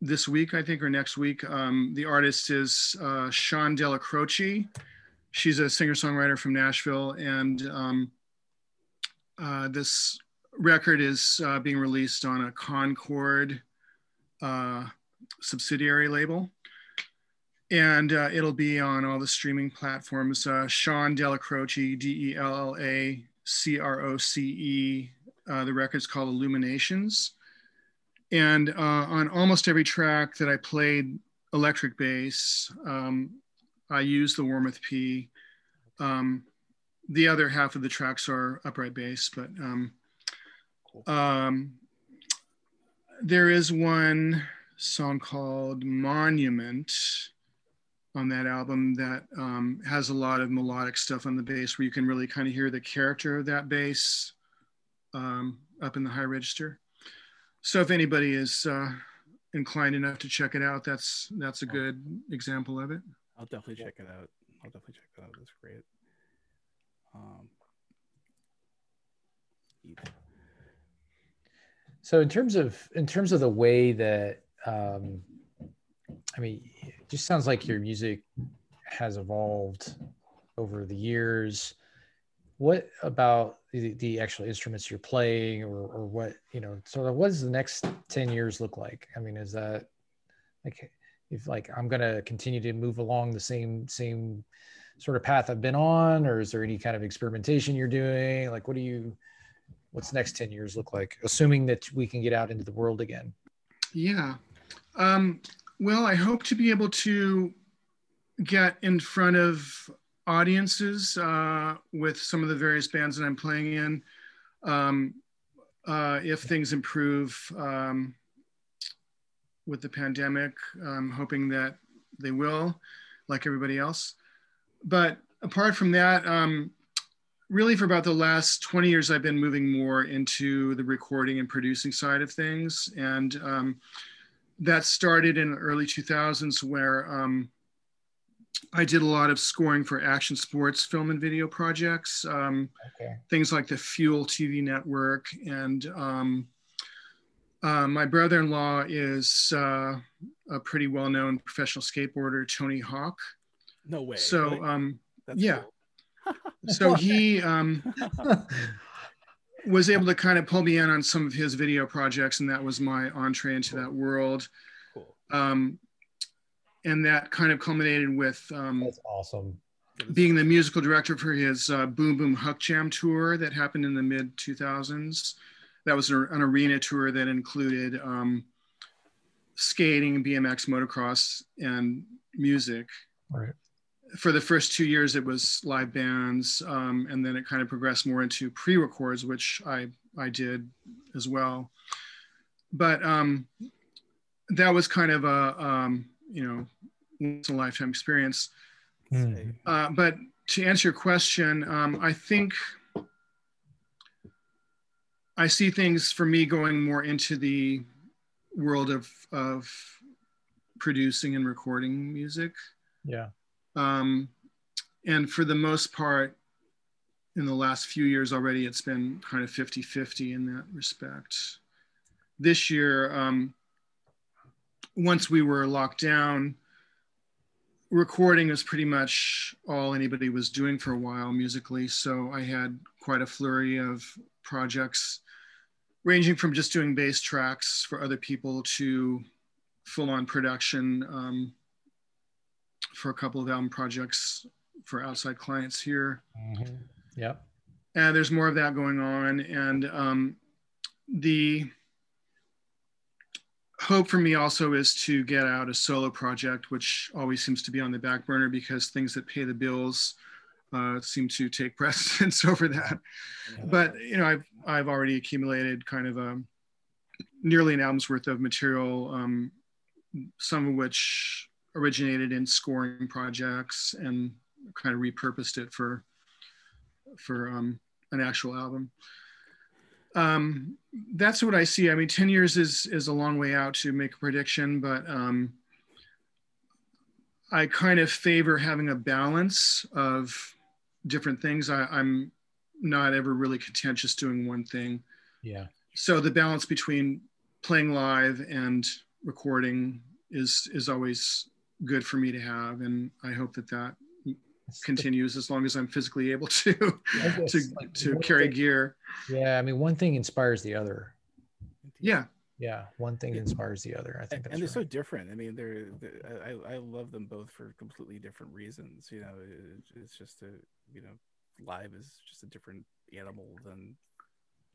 this week, I think, or next week. Um, the artist is uh, Sean Della Croce she's a singer songwriter from Nashville, and um, uh, this record is uh, being released on a Concord uh, subsidiary label. And uh, it'll be on all the streaming platforms. Uh, Sean Della Croce, D E L L A C R O C E. Uh, the record's called Illuminations. And on almost every track that I played electric bass, um, I use the Warmoth P. Um, the other half of the tracks are upright bass, but um, um, there is one song called Monument on that album that um, has a lot of melodic stuff on the bass where you can really kind of hear the character of that bass um, up in the high register. So if anybody is uh, inclined enough to check it out, that's that's a good example of it. I'll definitely check it out. I'll definitely check it out. That's great. Um, so in terms of in terms of the way that um, I mean, it just sounds like your music has evolved over the years. What about the, the actual instruments you're playing, or, or what you know? Sort of, what does the next ten years look like? I mean, is that like if like I'm gonna continue to move along the same same sort of path I've been on, or is there any kind of experimentation you're doing? Like, what do you, what's next 10 years look like, assuming that we can get out into the world again? Yeah. Um, well, I hope to be able to get in front of audiences uh, with some of the various bands that I'm playing in. Um, uh, if things improve um, with the pandemic, I'm hoping that they will, like everybody else but apart from that, um, really for about the last 20 years, I've been moving more into the recording and producing side of things. And um, that started in the early 2000s where um, I did a lot of scoring for action sports film and video projects, um, okay. things like the Fuel TV network. And um, uh, my brother-in-law is uh, a pretty well-known professional skateboarder, Tony Hawk. No way. So, really? um, That's yeah. Cool. so he um, was able to kind of pull me in on some of his video projects, and that was my entree into that world. Cool. Um, and that kind of culminated with um, that's awesome being the musical director for his uh, Boom Boom Huck Jam tour that happened in the mid 2000s. That was an arena tour that included um, skating, BMX, motocross, and music. Right for the first two years, it was live bands, um, and then it kind of progressed more into pre-records, which I I did as well. But um, that was kind of a um, you know once in a lifetime experience. Mm. Uh, but to answer your question, um, I think I see things for me going more into the world of of producing and recording music. Yeah. Um, and for the most part, in the last few years already, it's been kind of 50 50 in that respect. This year, um, once we were locked down, recording was pretty much all anybody was doing for a while musically. So I had quite a flurry of projects ranging from just doing bass tracks for other people to full on production. Um, for a couple of album projects for outside clients here. Mm-hmm. Yep. And there's more of that going on. And um, the hope for me also is to get out a solo project, which always seems to be on the back burner because things that pay the bills uh, seem to take precedence over that. Yeah. But you know, I've I've already accumulated kind of a nearly an album's worth of material, um, some of which originated in scoring projects and kind of repurposed it for for um, an actual album. Um, that's what I see. I mean, 10 years is is a long way out to make a prediction, but um, I kind of favor having a balance of different things. I, I'm not ever really content just doing one thing. Yeah. So the balance between playing live and recording is is always good for me to have, and I hope that that continues as long as I'm physically able to to like to carry thing, gear. Yeah, I mean, one thing inspires the other. Yeah. Yeah, one thing inspires the other. I think, and they're right. so different. I mean, they're, they're, I, I love them both for completely different reasons. You know, it, it's just a you know, live is just a different animal than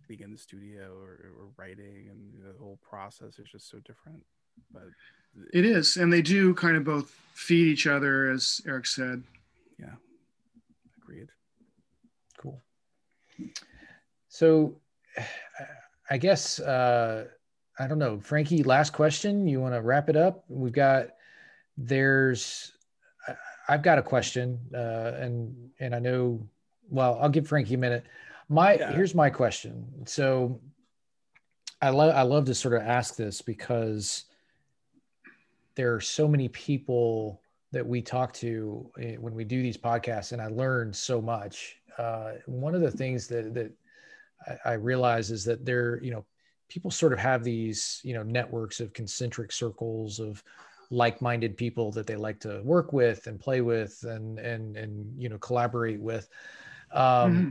being in the studio or, or writing, and the whole process is just so different. But it is, and they do kind of both feed each other, as Eric said. Yeah, agreed. Cool. So, I guess uh, I don't know, Frankie. Last question. You want to wrap it up? We've got there's I've got a question, uh, and and I know. Well, I'll give Frankie a minute. My yeah. here's my question. So, I love I love to sort of ask this because there are so many people that we talk to eh, when we do these podcasts, and I learn so much. Uh, one of the things that that I, I realize is that there, you know, people sort of have these, you know, networks of concentric circles of like-minded people that they like to work with and play with and and and you know collaborate with um mm-hmm.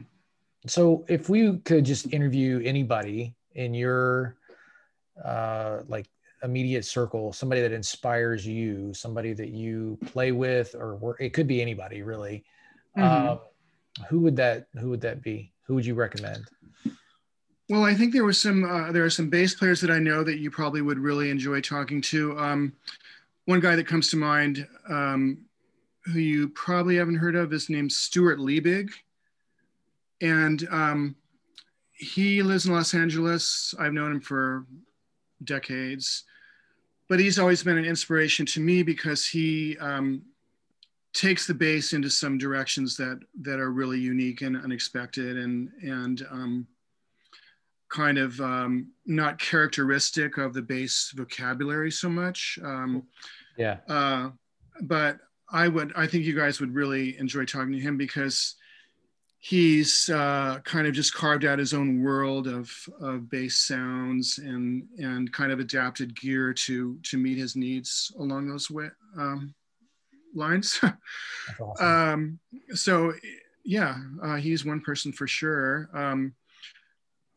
so if we could just interview anybody in your uh like immediate circle somebody that inspires you somebody that you play with or work it could be anybody really mm-hmm. um who would that who would that be who would you recommend well, I think there was some uh, there are some bass players that I know that you probably would really enjoy talking to. Um, one guy that comes to mind, um, who you probably haven't heard of, is named Stuart Liebig, and um, he lives in Los Angeles. I've known him for decades, but he's always been an inspiration to me because he um, takes the bass into some directions that that are really unique and unexpected, and and um, kind of um, not characteristic of the bass vocabulary so much. Um, yeah. Uh, but I would, I think you guys would really enjoy talking to him because he's uh, kind of just carved out his own world of, of bass sounds and and kind of adapted gear to to meet his needs along those way, um, lines. awesome. um, so yeah, uh, he's one person for sure. Um,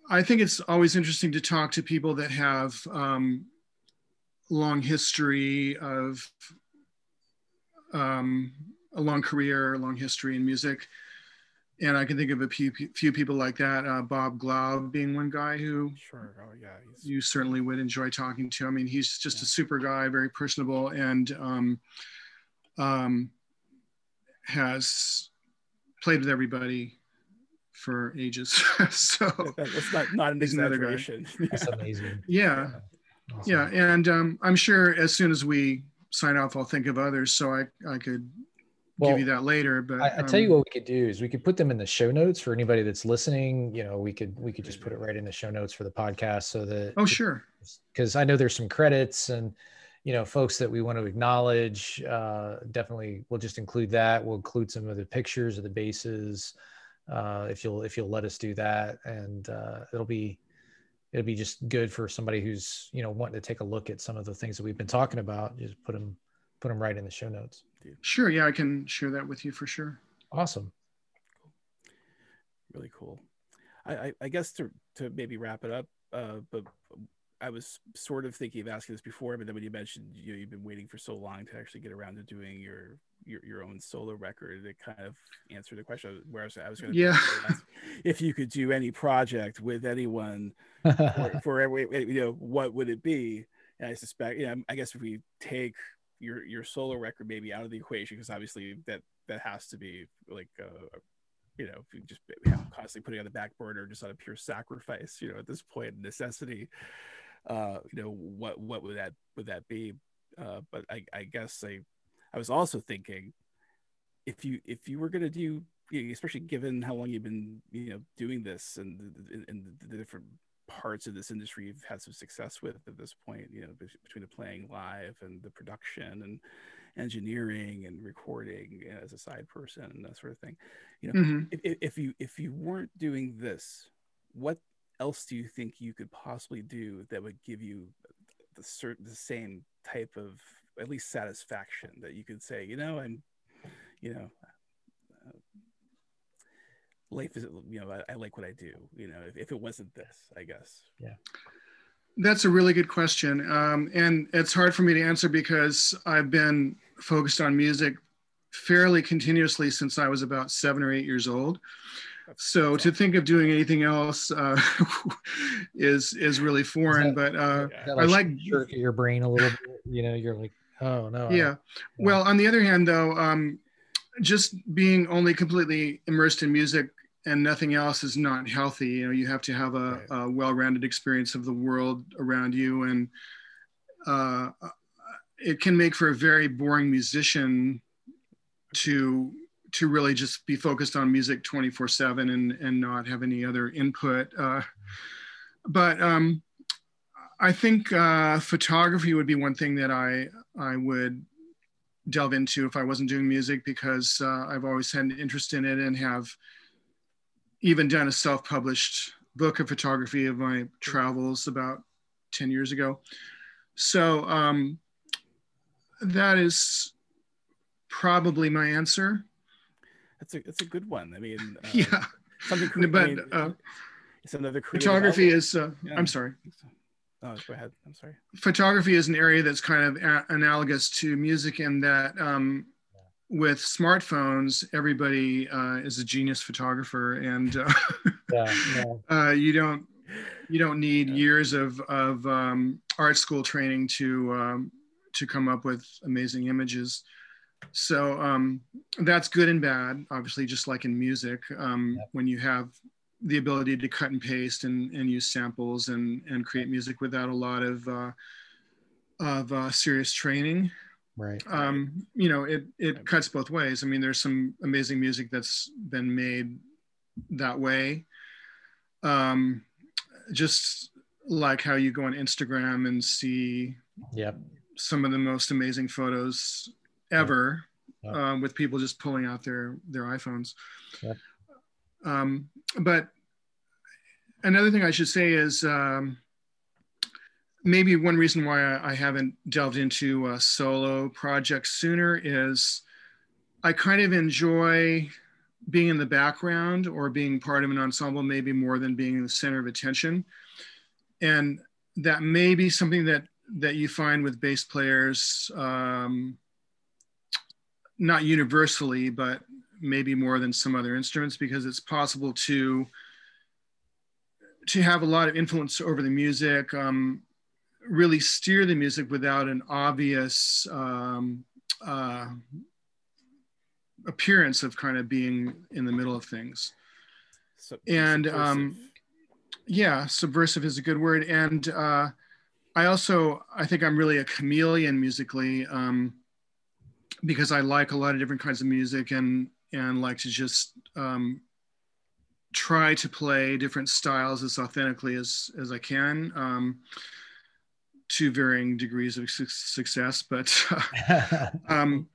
I think it's always interesting to talk to people that have um, long history of um, a long career, a long history in music. And I can think of a few, few people like that. Uh, Bob Glaub being one guy who sure. oh, yeah, you certainly would enjoy talking to. I mean, he's just yeah. a super guy, very personable, and um, um, has played with everybody for ages. so that's not, not an exaggeration. That's amazing. Yeah. Awesome. Yeah. And um, I'm sure as soon as we sign off, I'll think of others. So I, I could well, give you that later. But I, I tell um, you what we could do is we could put them in the show notes for anybody that's listening. You know, we could we could just put it right in the show notes for the podcast so that oh sure because I know there's some credits and you know folks that we want to acknowledge. Uh, definitely, we'll just include that. We'll include some of the pictures of the basses uh, if you'll if you'll let us do that, and uh, it'll be it'll be just good for somebody who's you know wanting to take a look at some of the things that we've been talking about. Just put them put them right in the show notes. Sure, yeah, I can share that with you for sure. Awesome. Really cool. I, I, I guess to to maybe wrap it up, uh, but I was sort of thinking of asking this before, but then when you mentioned you know, you've been waiting for so long to actually get around to doing your your, your own solo record, it kind of answered the question. Whereas I was going to yeah, if you could do any project with anyone for, for every you know what would it be? And I suspect, you know, I guess if we take your your solo record maybe out of the equation, because obviously that that has to be like uh, you know, if you just constantly putting on the back burner just out of pure sacrifice, you know, at this point, necessity uh, you know, what what would that would that be? Uh, but I, I guess I I was also thinking if you if you were going to do especially given how long you've been you know doing this and, and the different parts of this industry you've had some success with at this point you know between the playing live and the production and engineering and recording as a side person and that sort of thing you know mm-hmm. if, if you if you weren't doing this what else do you think you could possibly do that would give you the certain the same type of at least satisfaction that you could say, you know, I'm, you know, life is, you know, I, I, like what I do. You know, if, if, it wasn't this, I guess. Yeah. That's a really good question, um, and it's hard for me to answer because I've been focused on music fairly continuously since I was about seven or eight years old so to think of doing anything else uh, is is really foreign. That, but uh, like I like jerk your brain a little bit. You know, you're like, oh no. Yeah. yeah. Well, on the other hand, though, um, just being only completely immersed in music and nothing else is not healthy. You know, you have to have a, right. a well-rounded experience of the world around you, and uh, it can make for a very boring musician to to really just be focused on music 24 7 and, and not have any other input. Uh, but um, I think uh, photography would be one thing that I, I would delve into if I wasn't doing music because uh, I've always had an interest in it and have even done a self published book of photography of my travels about 10 years ago. So, um, that is probably my answer. That's a that's a good one. I mean, uh, yeah, something. but I mean, uh, it's another photography outlet. is. Uh, yeah. I'm sorry. Oh, go ahead. I'm sorry. Photography is an area that's kind of a- analogous to music in that um, with smartphones, everybody uh, is a genius photographer, and uh, yeah, yeah. Uh, you don't you don't need yeah. years of of um, art school training to um, to come up with amazing images. So um, that's good and bad, obviously, just like in music, um, when you have the ability to cut and paste and, and use samples and, and create music without a lot of uh, of uh, serious training. Right. Um, you know, it it cuts both ways. I mean, there's some amazing music that's been made that way. Um, just like how you go on Instagram and see yep. some of the most amazing photos ever yep. um, with people just pulling out their their iPhones. Yep. Um, but another thing I should say is um, maybe one reason why I, haven't delved into a solo projects sooner is I kind of enjoy being in the background or being part of an ensemble maybe more than being in the center of attention. And that may be something that that you find with bass players um, not universally but maybe more than some other instruments because it's possible to to have a lot of influence over the music. Um, really steer the music without an obvious um, uh, appearance of kind of being in the middle of things. So, and um, yeah, subversive is a good word. And uh, I also, I think I'm really a chameleon musically um, because I like a lot of different kinds of music and and like to just um, try to play different styles as authentically as as I can. Um, to varying degrees of su- success, but um,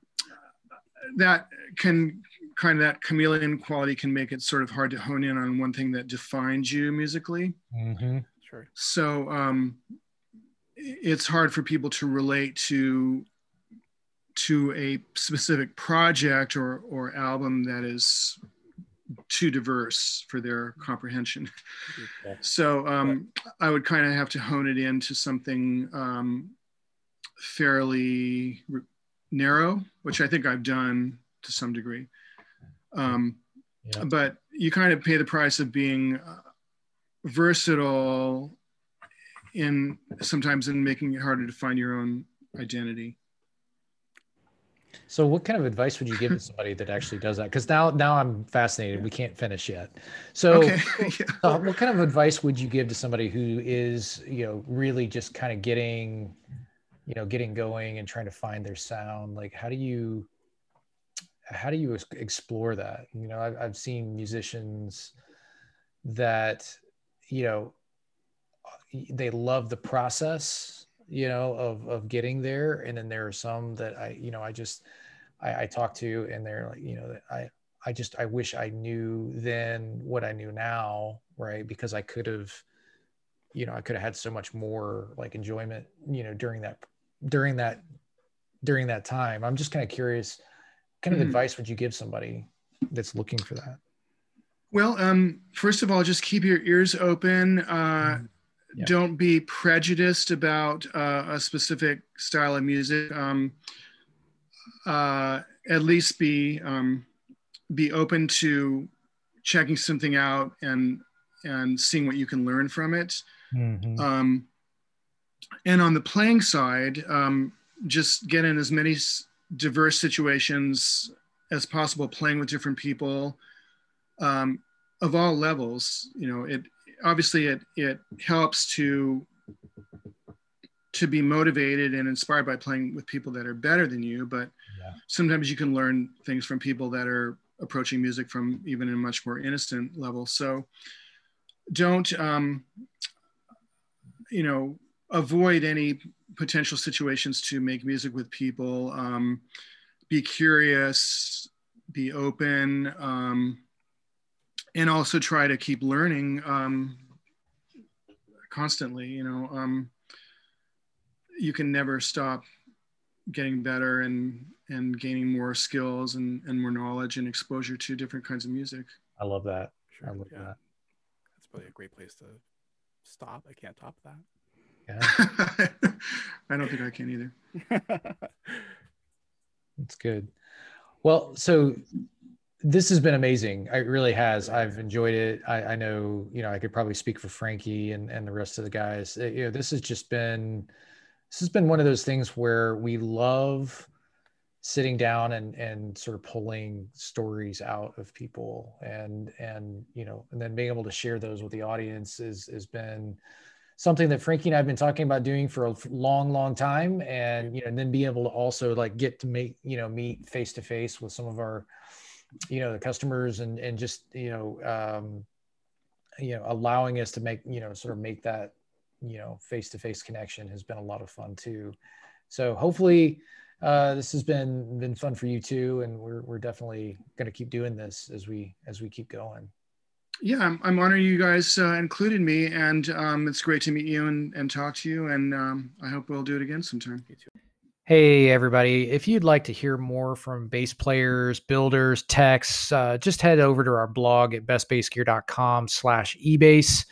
that can kind of that chameleon quality can make it sort of hard to hone in on one thing that defines you musically. Mm-hmm. Sure. So um, it's hard for people to relate to to a specific project or or album that is too diverse for their comprehension. So um, I would kind of have to hone it into something um, fairly narrow, which I think I've done to some degree. Um, yeah. But you kind of pay the price of being uh, versatile in sometimes in making it harder to find your own identity. So, what kind of advice would you give to somebody that actually does that? Because now, now I'm fascinated. We can't finish yet. So, okay. yeah. uh, what kind of advice would you give to somebody who is, you know, really just kind of getting, you know, getting going and trying to find their sound? Like, how do you, how do you explore that? You know, I've, I've seen musicians that, you know, they love the process you know, of of getting there. And then there are some that I, you know, I just I, I talk to and they're like, you know, I I just I wish I knew then what I knew now, right? Because I could have, you know, I could have had so much more like enjoyment, you know, during that during that during that time. I'm just kind of curious, kind of mm-hmm. advice would you give somebody that's looking for that? Well, um, first of all, just keep your ears open. Uh, mm-hmm yeah. don't be prejudiced about uh, a specific style of music. Um, uh, at least be um, be open to checking something out and and seeing what you can learn from it. Mm-hmm. Um, and on the playing side, um, just get in as many diverse situations as possible, playing with different people um, of all levels. You know, it obviously it it helps to to be motivated and inspired by playing with people that are better than you but yeah. sometimes you can learn things from people that are approaching music from even a much more innocent level so don't um, you know avoid any potential situations to make music with people um, be curious be open um, and also try to keep learning um, constantly. You know, um, you can never stop getting better and and gaining more skills and, and more knowledge and exposure to different kinds of music. I love that. Sure, I love yeah. that. That's probably a great place to stop. I can't top that. Yeah. I don't think I can either. That's good. Well, so this has been amazing. It really has. I've enjoyed it. I, I, know, you know, I could probably speak for Frankie and, and the rest of the guys. It, you know, this has just been, this has been one of those things where we love sitting down and, and sort of pulling stories out of people and, and, you know, and then being able to share those with the audience is, has been something that Frankie and I've been talking about doing for a long, long time. And, you know, and then be able to also like get to make, you know, meet face to face with some of our, you know the customers and and just you know um, you know allowing us to make you know sort of make that you know face to face connection has been a lot of fun too. So hopefully uh, this has been been fun for you too, and we're we're definitely going to keep doing this as we as we keep going. Yeah, I'm, I'm honored you guys uh, included me, and um, it's great to meet you and, and talk to you. And um, I hope we'll do it again sometime. Hey, everybody. If you'd like to hear more from bass players, builders, techs, uh, just head over to our blog at bestbassgear.com slash ebass.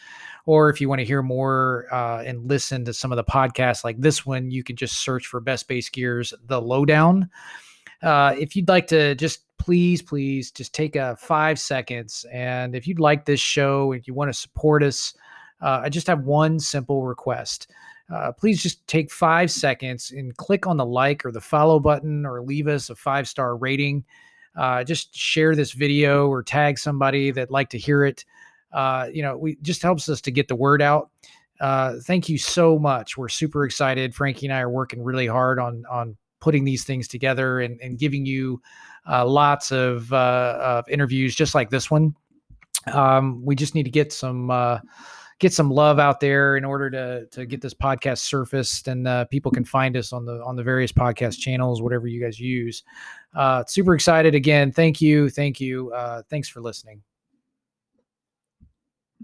Or if you want to hear more uh, and listen to some of the podcasts like this one, you can just search for Best Bass Gears The Lowdown. Uh, if you'd like to just please, please just take a five seconds. And if you'd like this show, if you want to support us, uh, I just have one simple request uh, please just take five seconds and click on the like or the follow button or leave us a five star rating. Uh, just share this video or tag somebody that like to hear it. Uh, you know, we just helps us to get the word out. Uh, thank you so much. We're super excited. Frankie and I are working really hard on on putting these things together and, and giving you uh, lots of, uh, of interviews just like this one. Um, we just need to get some get some love out there in order to to get this podcast surfaced and uh, people can find us on the on the various podcast channels whatever you guys use. Uh, super excited again. Thank you. Thank you. Uh, thanks for listening